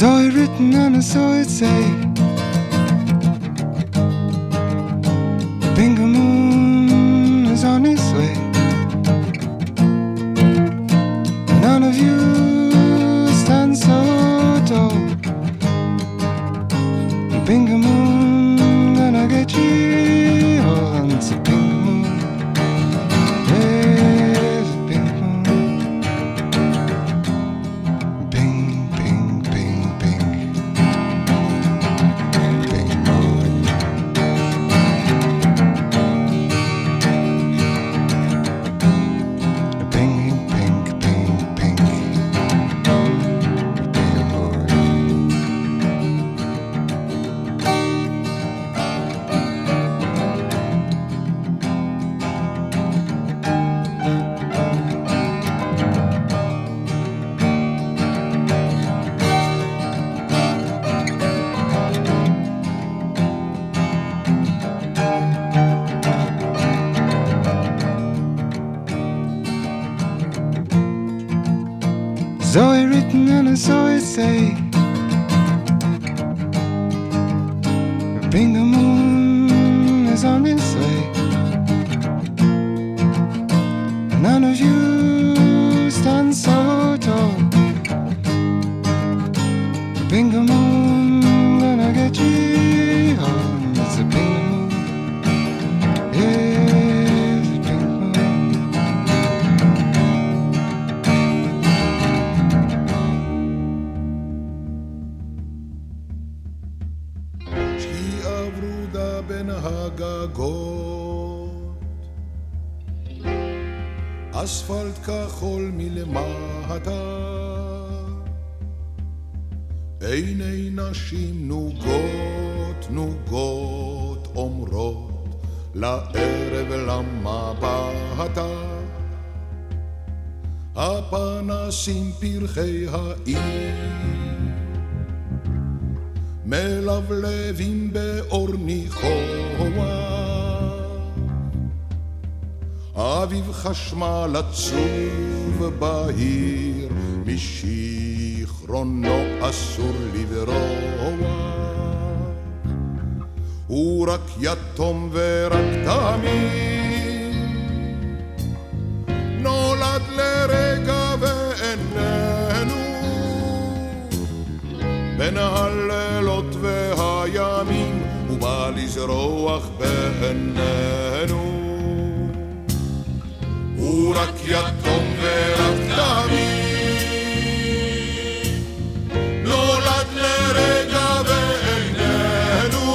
Saw it written and I saw it say, אספלט כחול מלמטה, עיני נשים נוגות נוגות אומרות לערב למבטה. הפנסים פרחי העיר מלבלבים באור ניחוח. אביב חשמל עצוב בהיר, משיכרונו אסור לברוח. הוא רק יתום ורק תמיד, נולד לרגע ואיננו. בין הלילות והימים, הוא בא לזרוח בעינינו. הוא רק יתום ורק תמיד, נולד לרגע ואיננו.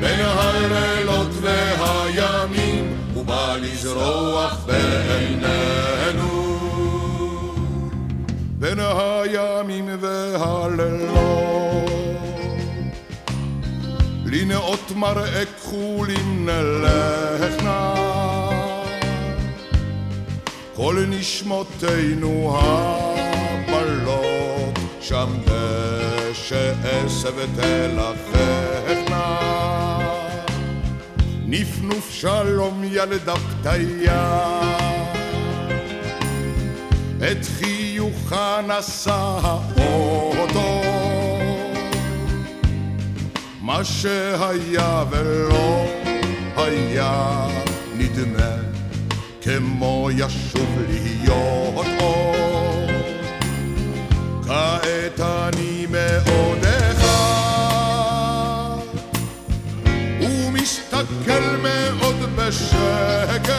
בין הלילות והימים, הוא בא לזרוח בעינינו. בין הימים והלילות. לנאות מראה כחולים נלכנה, כל נשמותינו הבלות, שם דשא עשב תלככנה. נפנוף שלום ילדה פתיה את חיוכה נשא האוטו מה שהיה ולא היה נדמה כמו ישוב להיות עוד כעת אני מאוד אחד ומסתכל מאוד בשקט.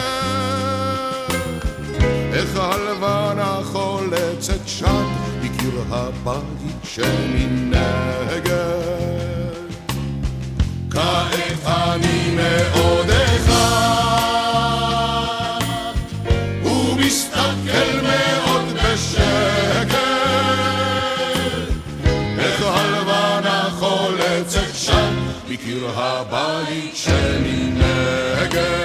איך הלבנה חולצת שם מקיר הבית שמנגד. כעת אני מאוד habari, Chemine, Hegel.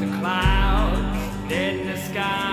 the clouds in the sky.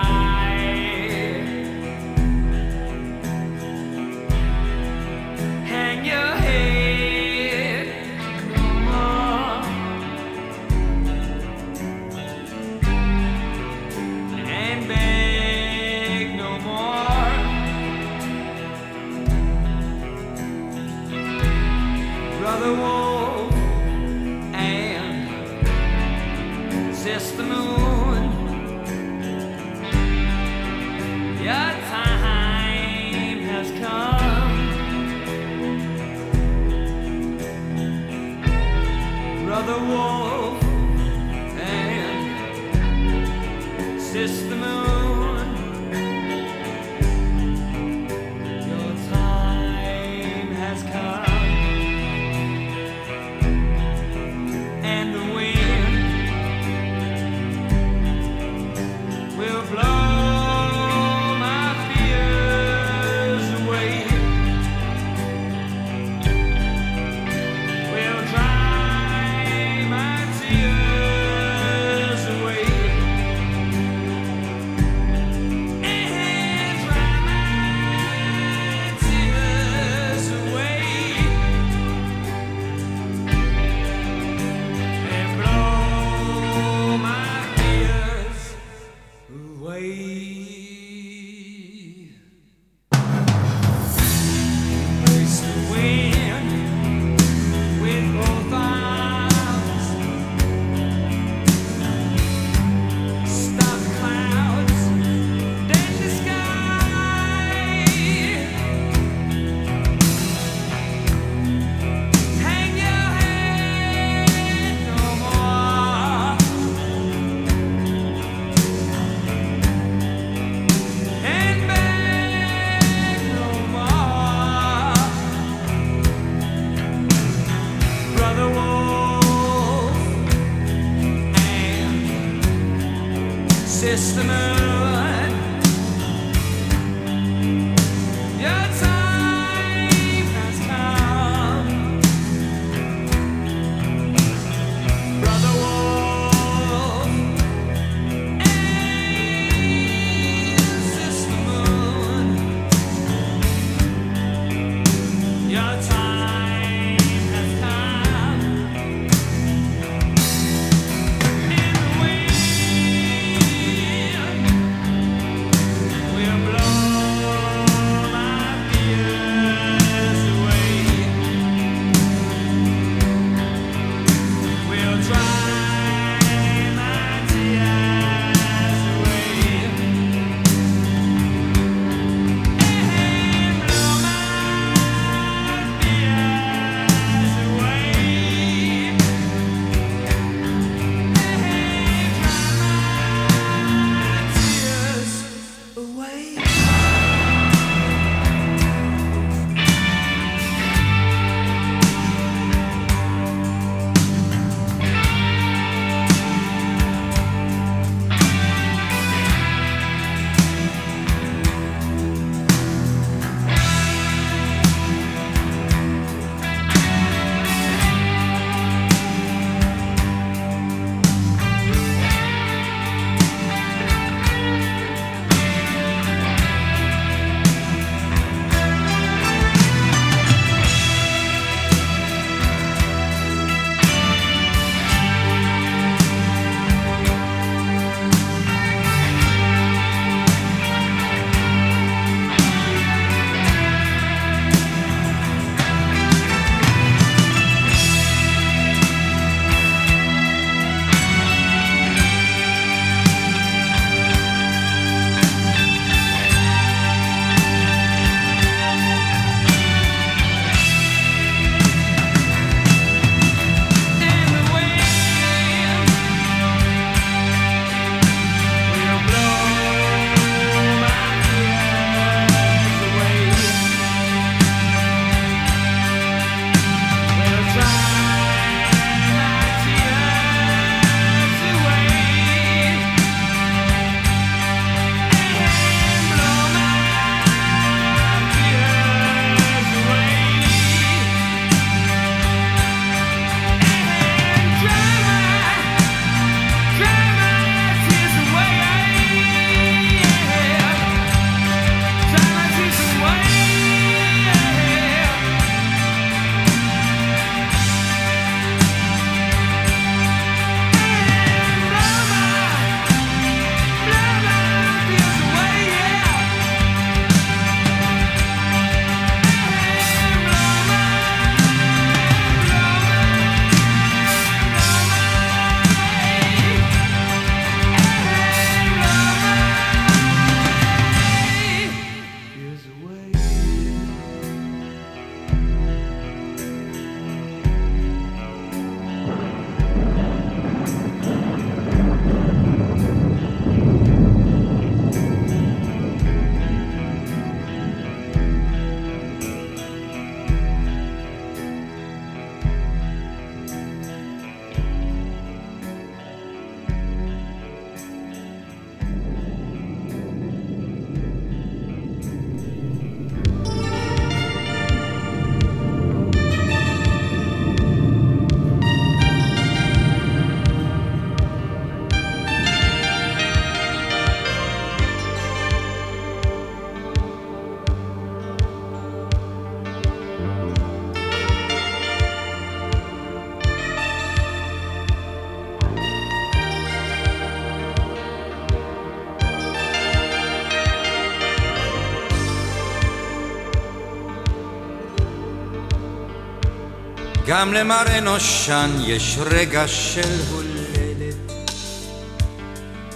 גם למר אנושן יש רגע של הולדת.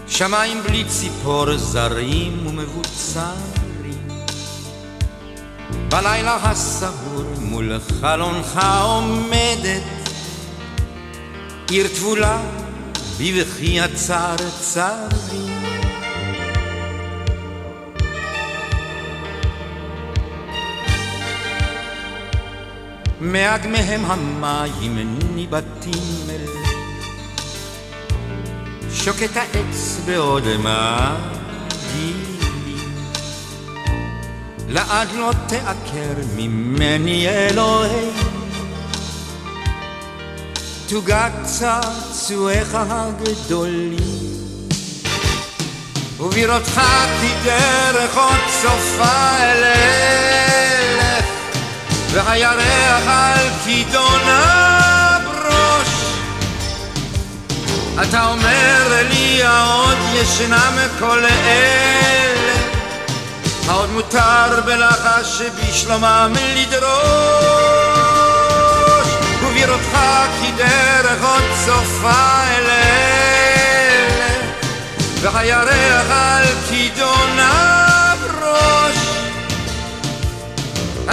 שמיים בלי ציפור זרים ומבוצרים. בלילה הסבור מול חלונך עומדת. עיר טבולה בבכי הצער צרים. מאגמיהם המים ניבטים אל. שוקת העץ בעוד מגילים לעד לא תעקר ממני אלוהי. תוגת צעצועיך הגדולים. ובראותך כי דרך עוד סופה אליהם. אתה אומר לי העוד ישנם כל אלה, העוד מותר בלחש בשלומם לדרוש. ובירותך כי דרך עוד סופה אלך, והירח על כידונה בראש.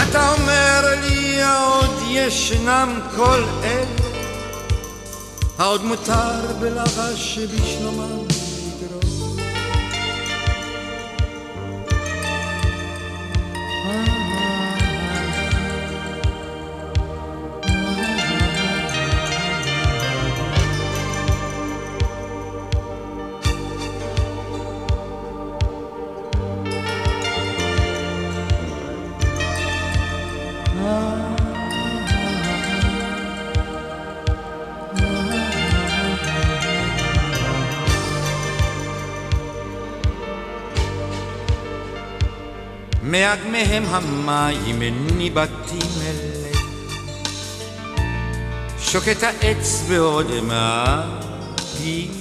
אתה אומר לי העוד ישנם כל אלה, העוד מותר בלחש בשלומם לדרוש. מאגמיהם המים ניבטים אלה שוקט העץ בעוד מעפילים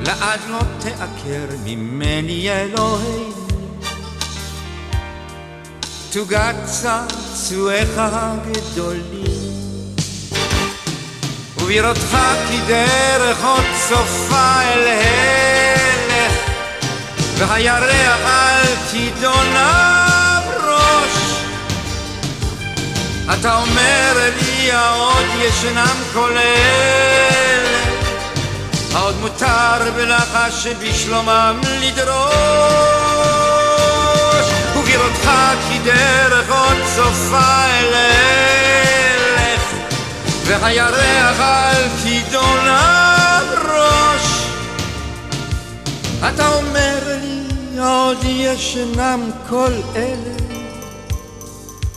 לעד לא תעקר ממני אלוהי תוגת צעצועיך הגדולים. ובירותך כי דרך עוד סופה אל הלך והירח על כידונה בראש אתה אומר לי העוד ישנם כל אלה. העוד מותר בלחש בשלומם לדרוש. ובירותך כי דרך עוד סופה אלך והירח על כידונה בראש אתה אומר עוד ישנם כל אלה.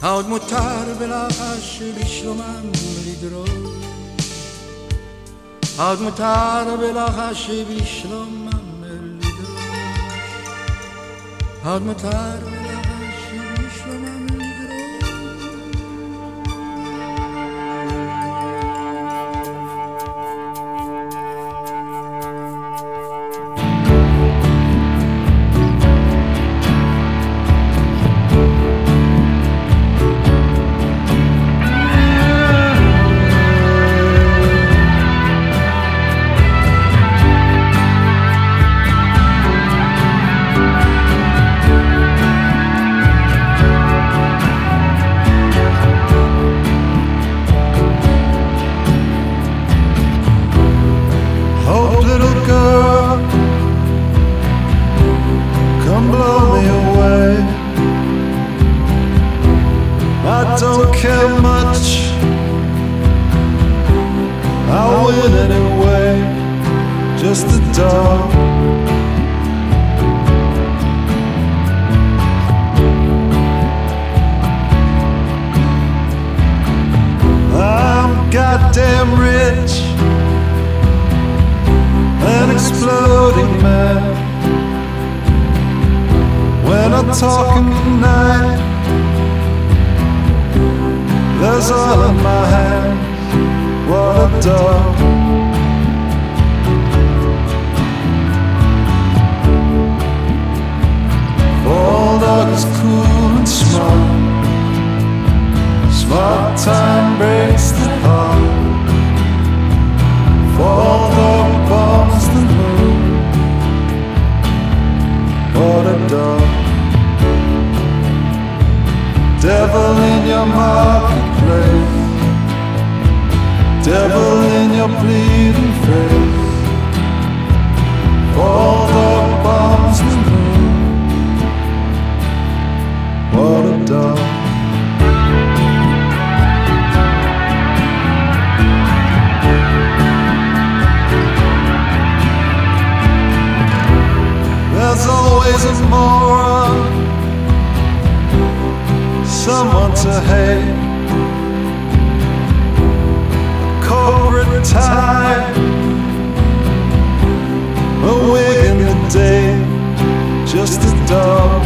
העוד מותר בלחש בשלומם לדרוש עוד מותר בלחש בשלומם לדרוש עוד מותר in my hands. What a dog. All dog is cool and smart. Smart time breaks the heart. The bombs the moon What a dog Devil in your place. Devil in your pleading face. For the bombs the blew. What a dark. There's always a moron, someone to hate. Corporate tie, a wig in the day, just a dog.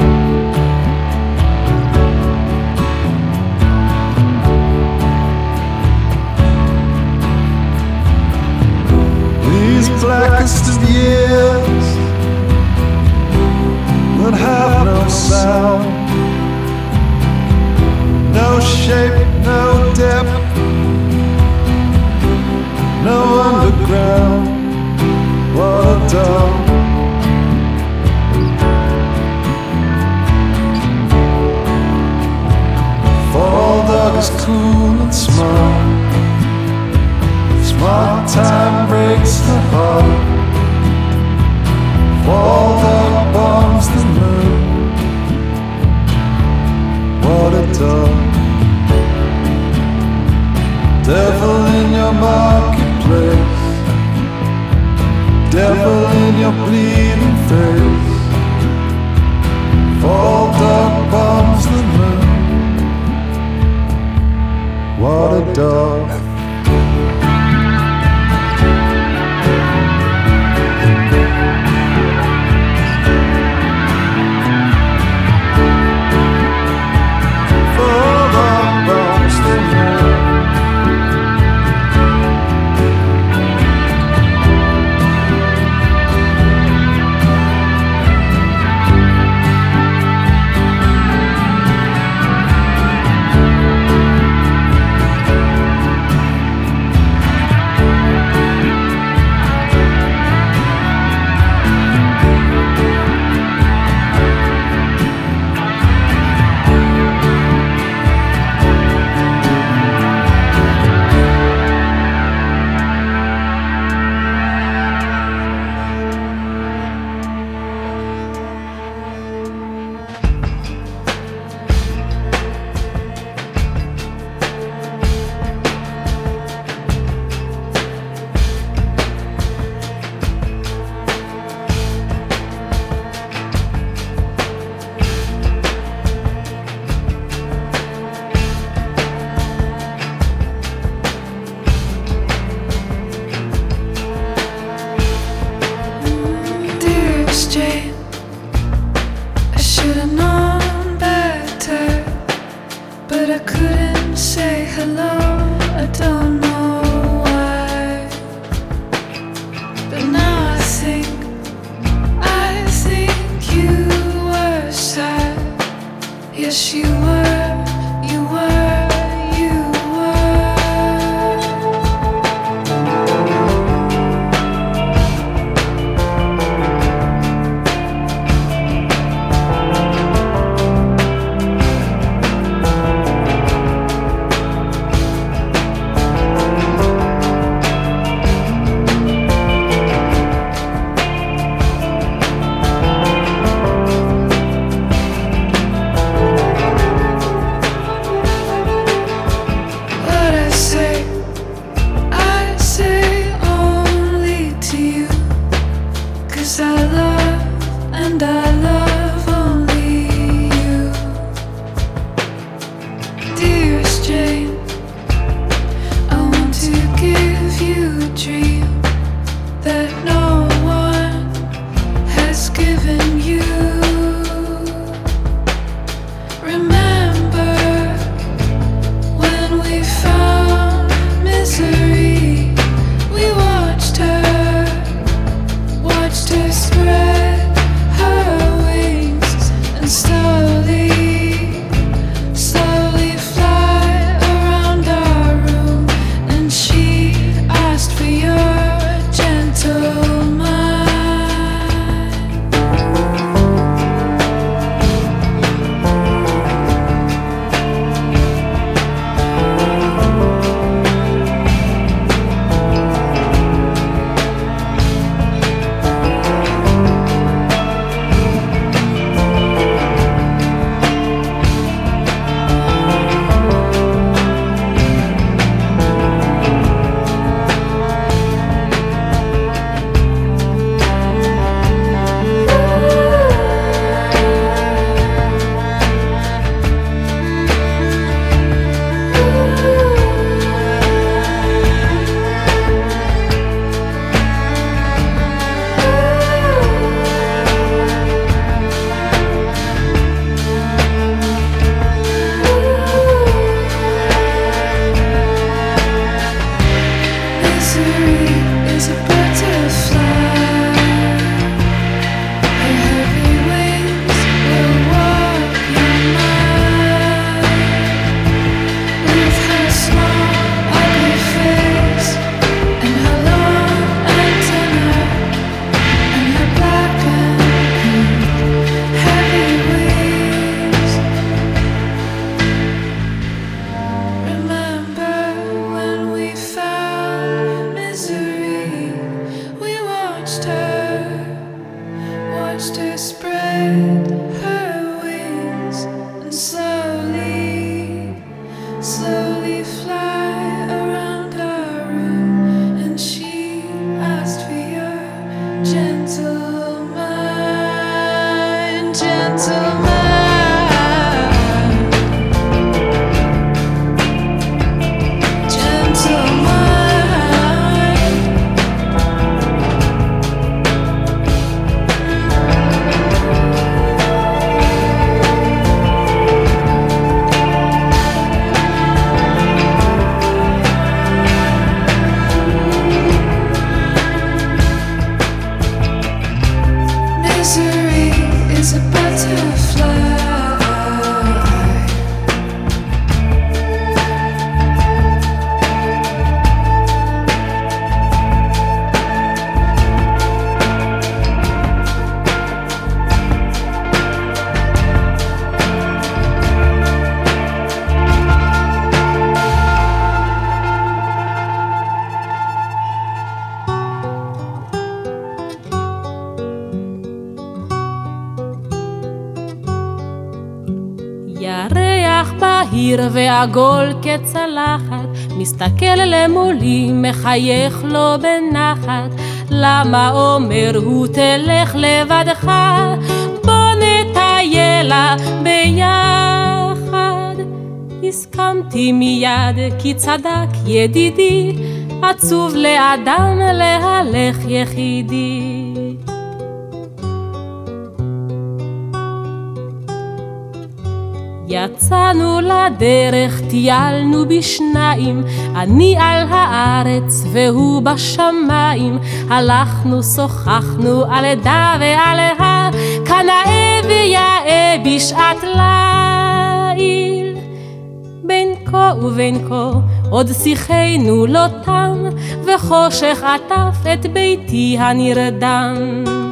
These blackest of years that have no sound, no shape, no depth, no underground. What a dog. Fall dog is cool and smart. Smart time breaks the heart. Fall dog bombs the moon. ועגול כצלחת, מסתכל למולי, מחייך לו בנחת. למה אומר הוא תלך לבדך, בוא נטיילה ביחד. הסכמתי מיד, כי צדק ידידי, עצוב לאדם להלך יחידי. יצאנו לדרך, טיילנו בשניים, אני על הארץ והוא בשמיים. הלכנו, שוחחנו על עדה ועל הר, כנאה ויאה בשעת ליל. בין כה ובין כה עוד שיחנו לא תם, וחושך עטף את ביתי הנרדם.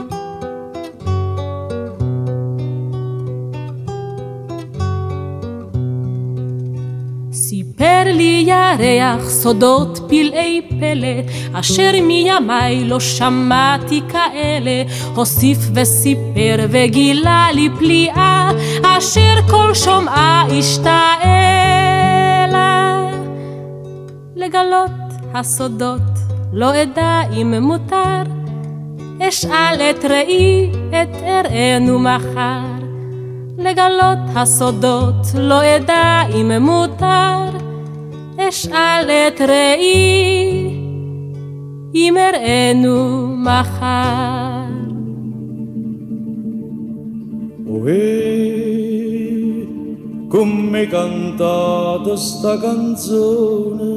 ירח סודות פלאי פלא, אשר מימיי לא שמעתי כאלה. הוסיף וסיפר וגילה לי פליאה, אשר כל שומעה השתעלה. לגלות הסודות לא אדע אם מותר, אשאל את ראי את אראנו מחר. לגלות הסודות לא אדע אם מותר, אשאל את ראי אם אראנו מחר. Uè, come cantate sta canzone,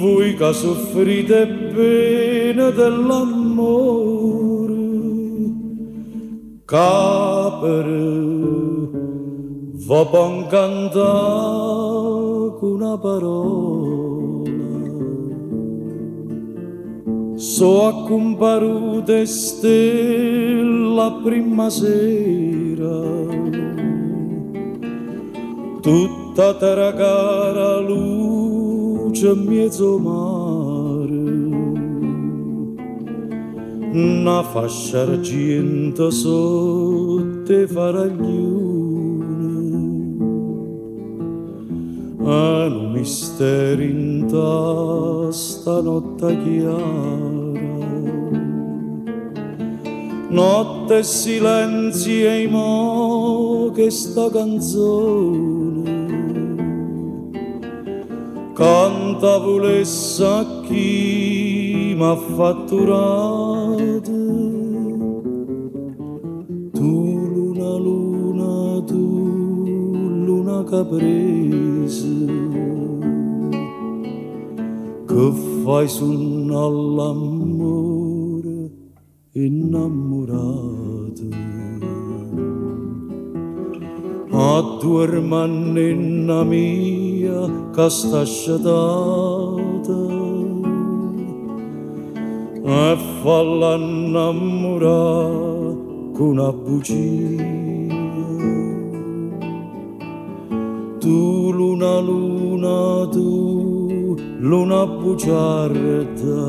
voi che soffrite bene dell'amore, capere, va cantare con una parola. So accomparute stella prima sera. Tutta terra cara luce mezzo mare. Una fascia argento sotto i faraglioni hanno un mistero in sta notte chiara. Notte e e mo che sta canzone canta volesse a chi m'ha fatturato. Tu caprese che fai suonare all'amore innamorato? A tua nonna mia che sta sciatata e falla innamorare con una bugia tu luna luna tu luna bugiarda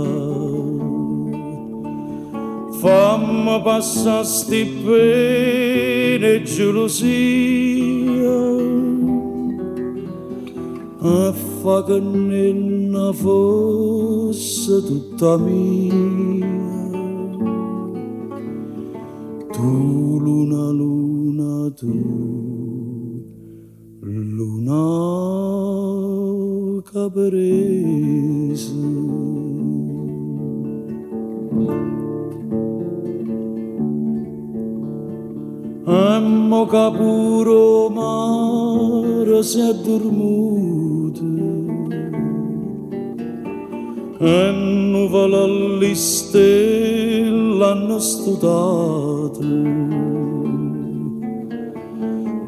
fammi passare sti pene e gelosia. E fa che nenna fosse tutta mia. Tu luna, luna, tu luna caprese. Ammo capuro mare si è dormuto e le stelle hanno studiato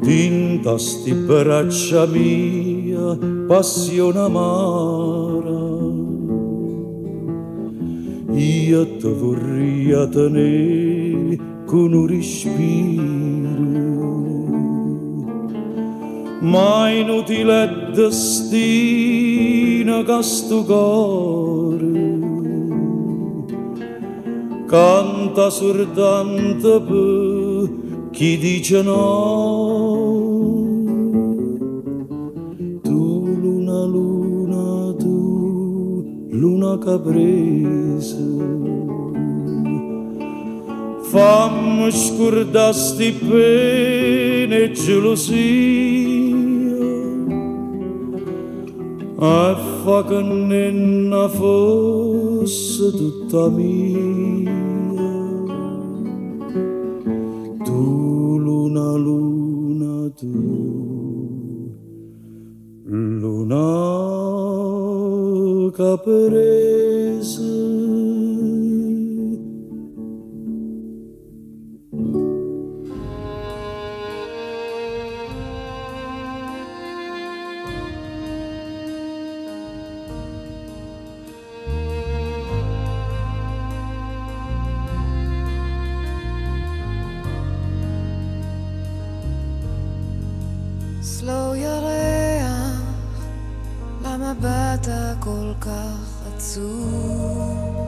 Tinta sti braccia mia passione amara. Io te vorrei tenere con un respiro. Ma inutile è destino che sto cuore. Canta sordante per chi dice no? Tu luna luna tu luna caprese. Fammi scordare pene e gelosia e fa che nenna fosse tutta mia luna luna tu luna caprese עצוב?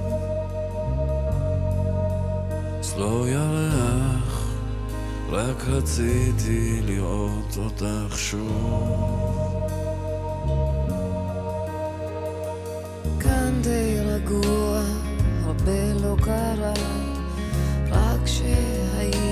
סלו ירח, רק רציתי לראות אותך שוב. כאן די רגוע, הרבה לא קרה, רק שהיית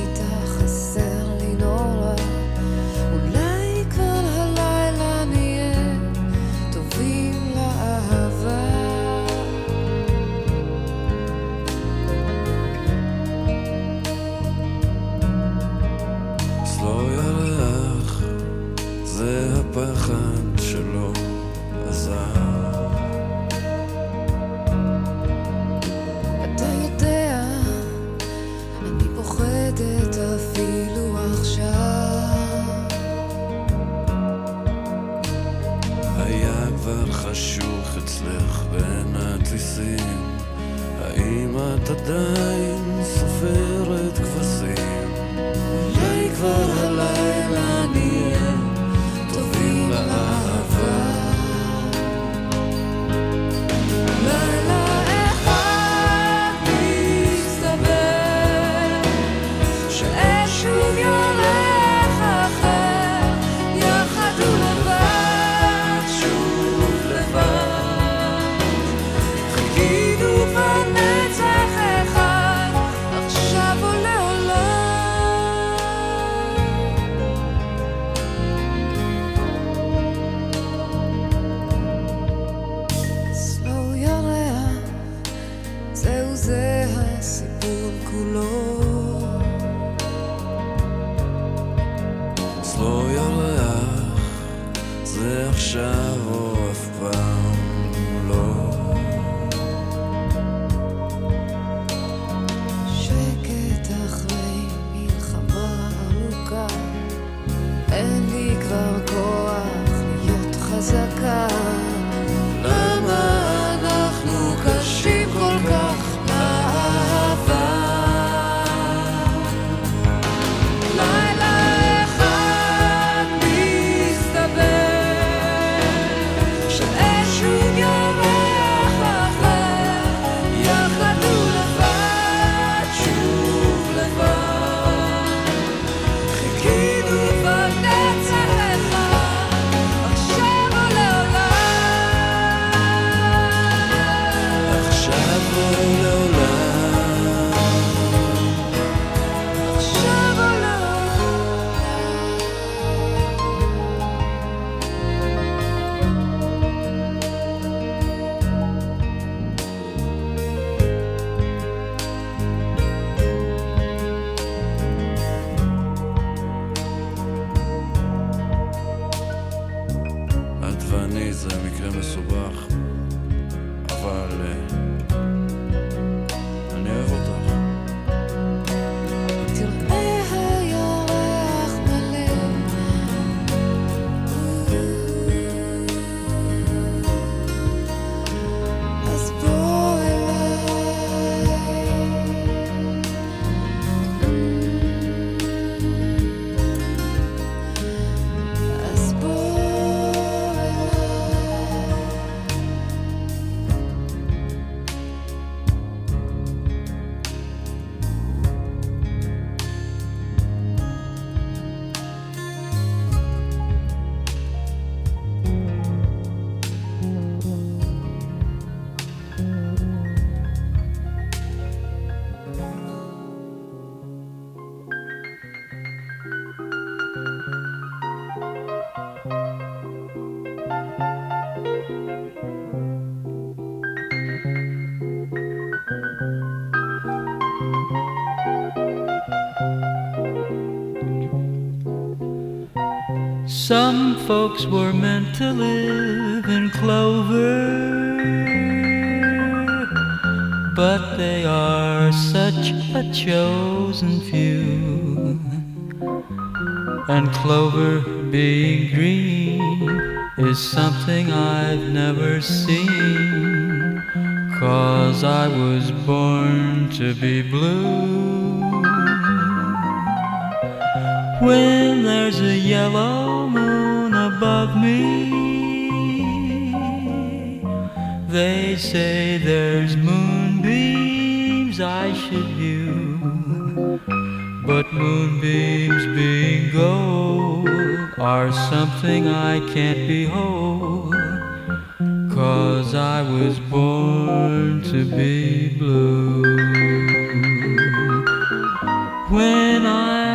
התליסים האם את עדיין סופרת כבשים? אולי כבר הלילה Some folks were meant to live in clover, but they are such a chosen few. And clover being green is something I've never seen, cause I was born to be blue. When there's a yellow moon above me, they say there's moonbeams I should view. But moonbeams being gold are something I can't behold. Cause I was born to be blue. When I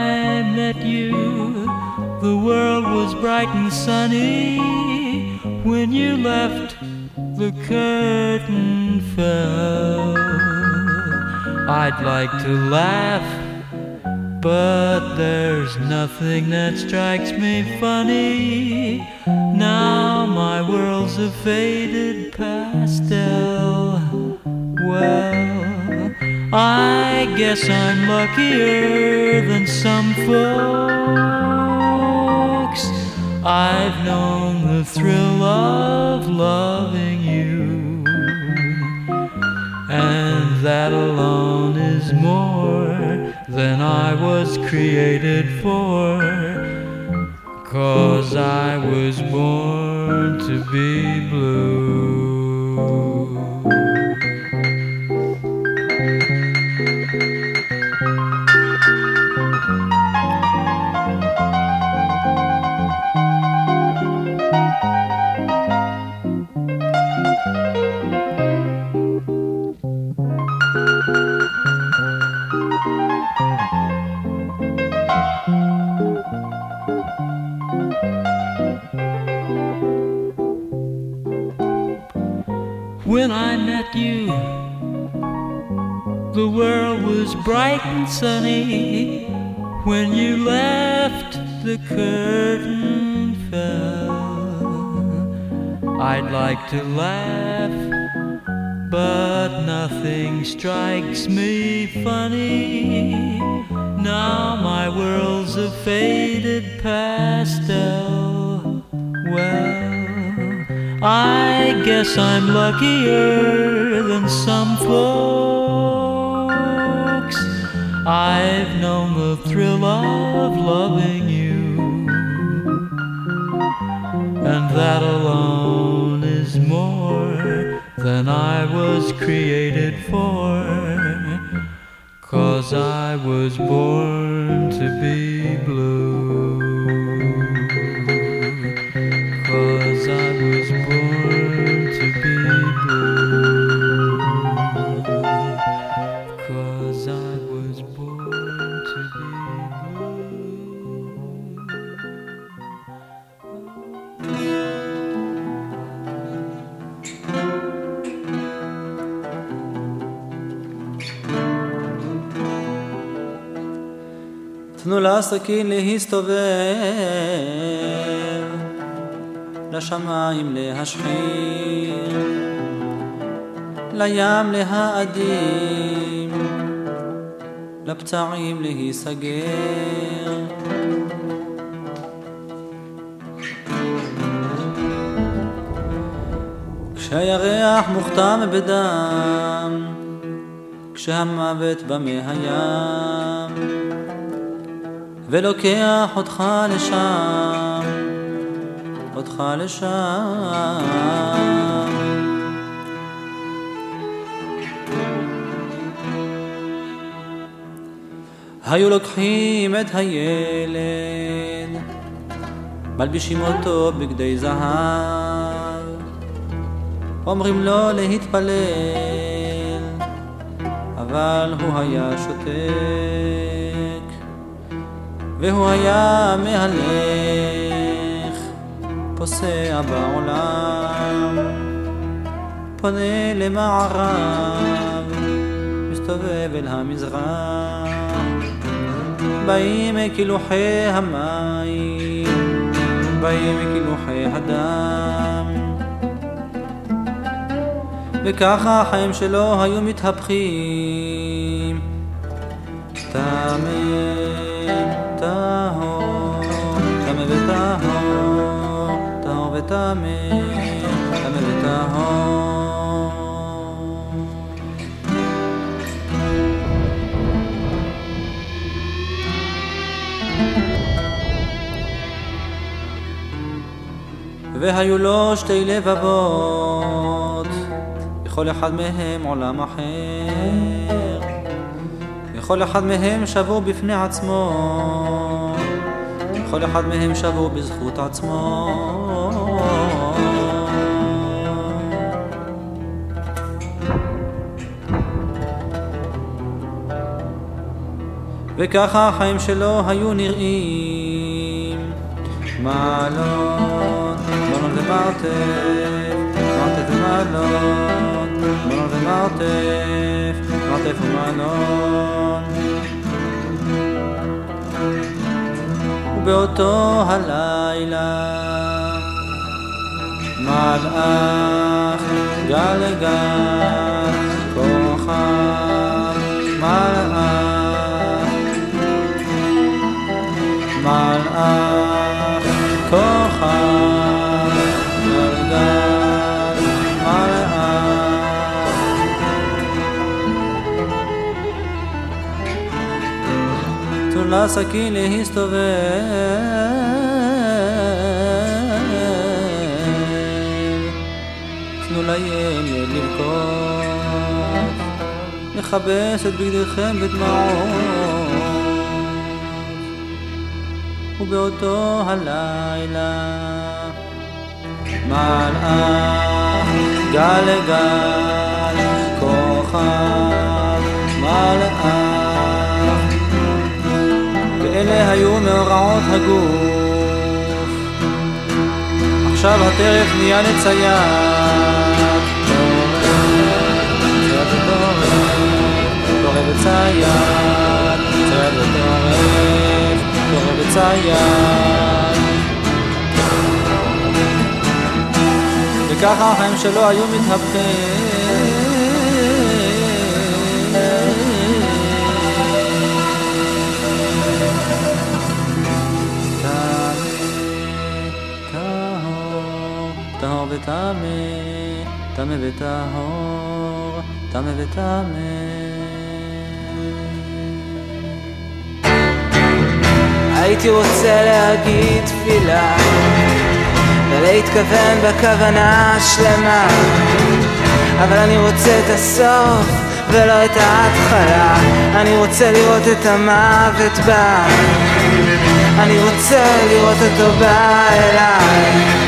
met you, the world was bright and sunny. When you left, the curtain fell. I'd like to laugh, but there's nothing that strikes me funny. Now my world's a faded pastel. Well, I guess I'm luckier than some folks. I've known the thrill of loving you, and that alone is more than I was created for. Cause I was born to be blue. When I met you, the world was bright and sunny. When you left, the curtain fell. I'd like to laugh, but nothing strikes me funny. Now my world's a faded pastel. Well, I guess I'm luckier than some folks. I've known the thrill of loving you, and that alone is more than I was created for. Cause I was born to be blue. לעסקין להסתובב לשמיים להשחיר, לים להאדים, לפצעים להיסגר. כשהירח מוכתם בדם, כשהמוות במי הים, ולוקח אותך לשם, אותך לשם. היו לוקחים את הילד, מלבישים אותו בגדי זהב, אומרים לו להתפלל, אבל הוא היה שותק, והוא היה מהלך, פוסע בעולם, פונה למערב, מסתובב אל המזרח, באים קילוחי המים, באים קילוחי הדם. וככה החיים שלו היו מתהפכים. טמא, טמא וטהור, טהור וטמא, טמא וטהור. והיו לו שתי לבבות, לכל אחד מהם עולם אחר, וכל אחד מהם שבור בפני עצמו, וכל אחד מהם שבור בזכות עצמו. וככה החיים שלו היו נראים מעלות, מלון ומרתף, מרתף ומלון, מלון ומרתף, מרתף ומלון. ובאותו הלילה. מלאך גל תולה סכין להסתובב. תנו לילד לבכות לכבס את בגדיכם בדמעות ובאותו הלילה מלאך גל לגל כוכב מלאך ואלה היו מאורעות הגוף עכשיו הטרף נהיה וטורף טורף וצייד צייד וטורף טורף וצייד וככה החיים שלו היו מתהפכים וטמא, טמא וטהור, טמא וטמא. הייתי רוצה להגיד תפילה ולהתכוון בכוונה שלמה אבל אני רוצה את הסוף ולא את ההתחלה. אני רוצה לראות את המוות בה אני רוצה לראות אותו בא אליי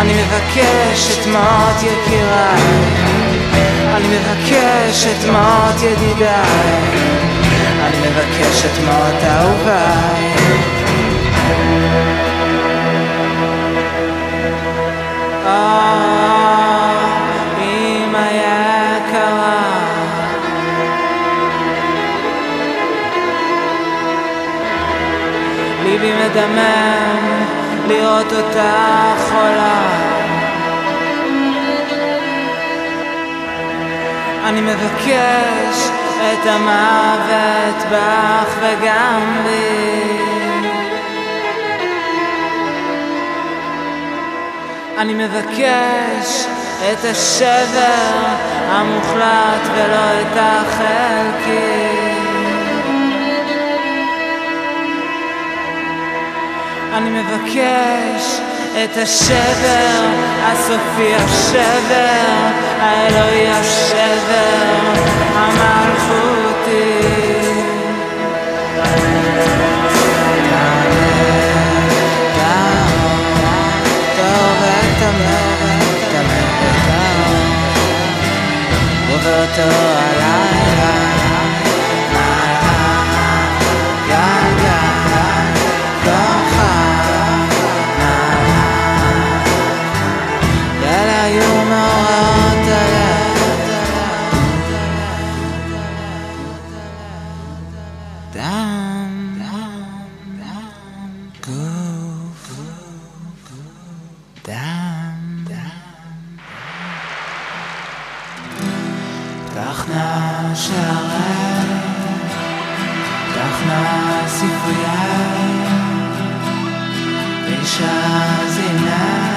אני מבקש את מות יקיריי. אני מבקש את מות ידידיי. אני מבקש את מות אהוביי. אה, מדמם, לראות אותה חולה. אני מבקש את המוות בך וגם בי. אני מבקש את השבר המוחלט ולא את החלקי. אני מבקש את השבר הסופי השבר האלוהי השבר המלכותי אותו הלילה דם. קח נא שערי, קח נא ספריי, ושם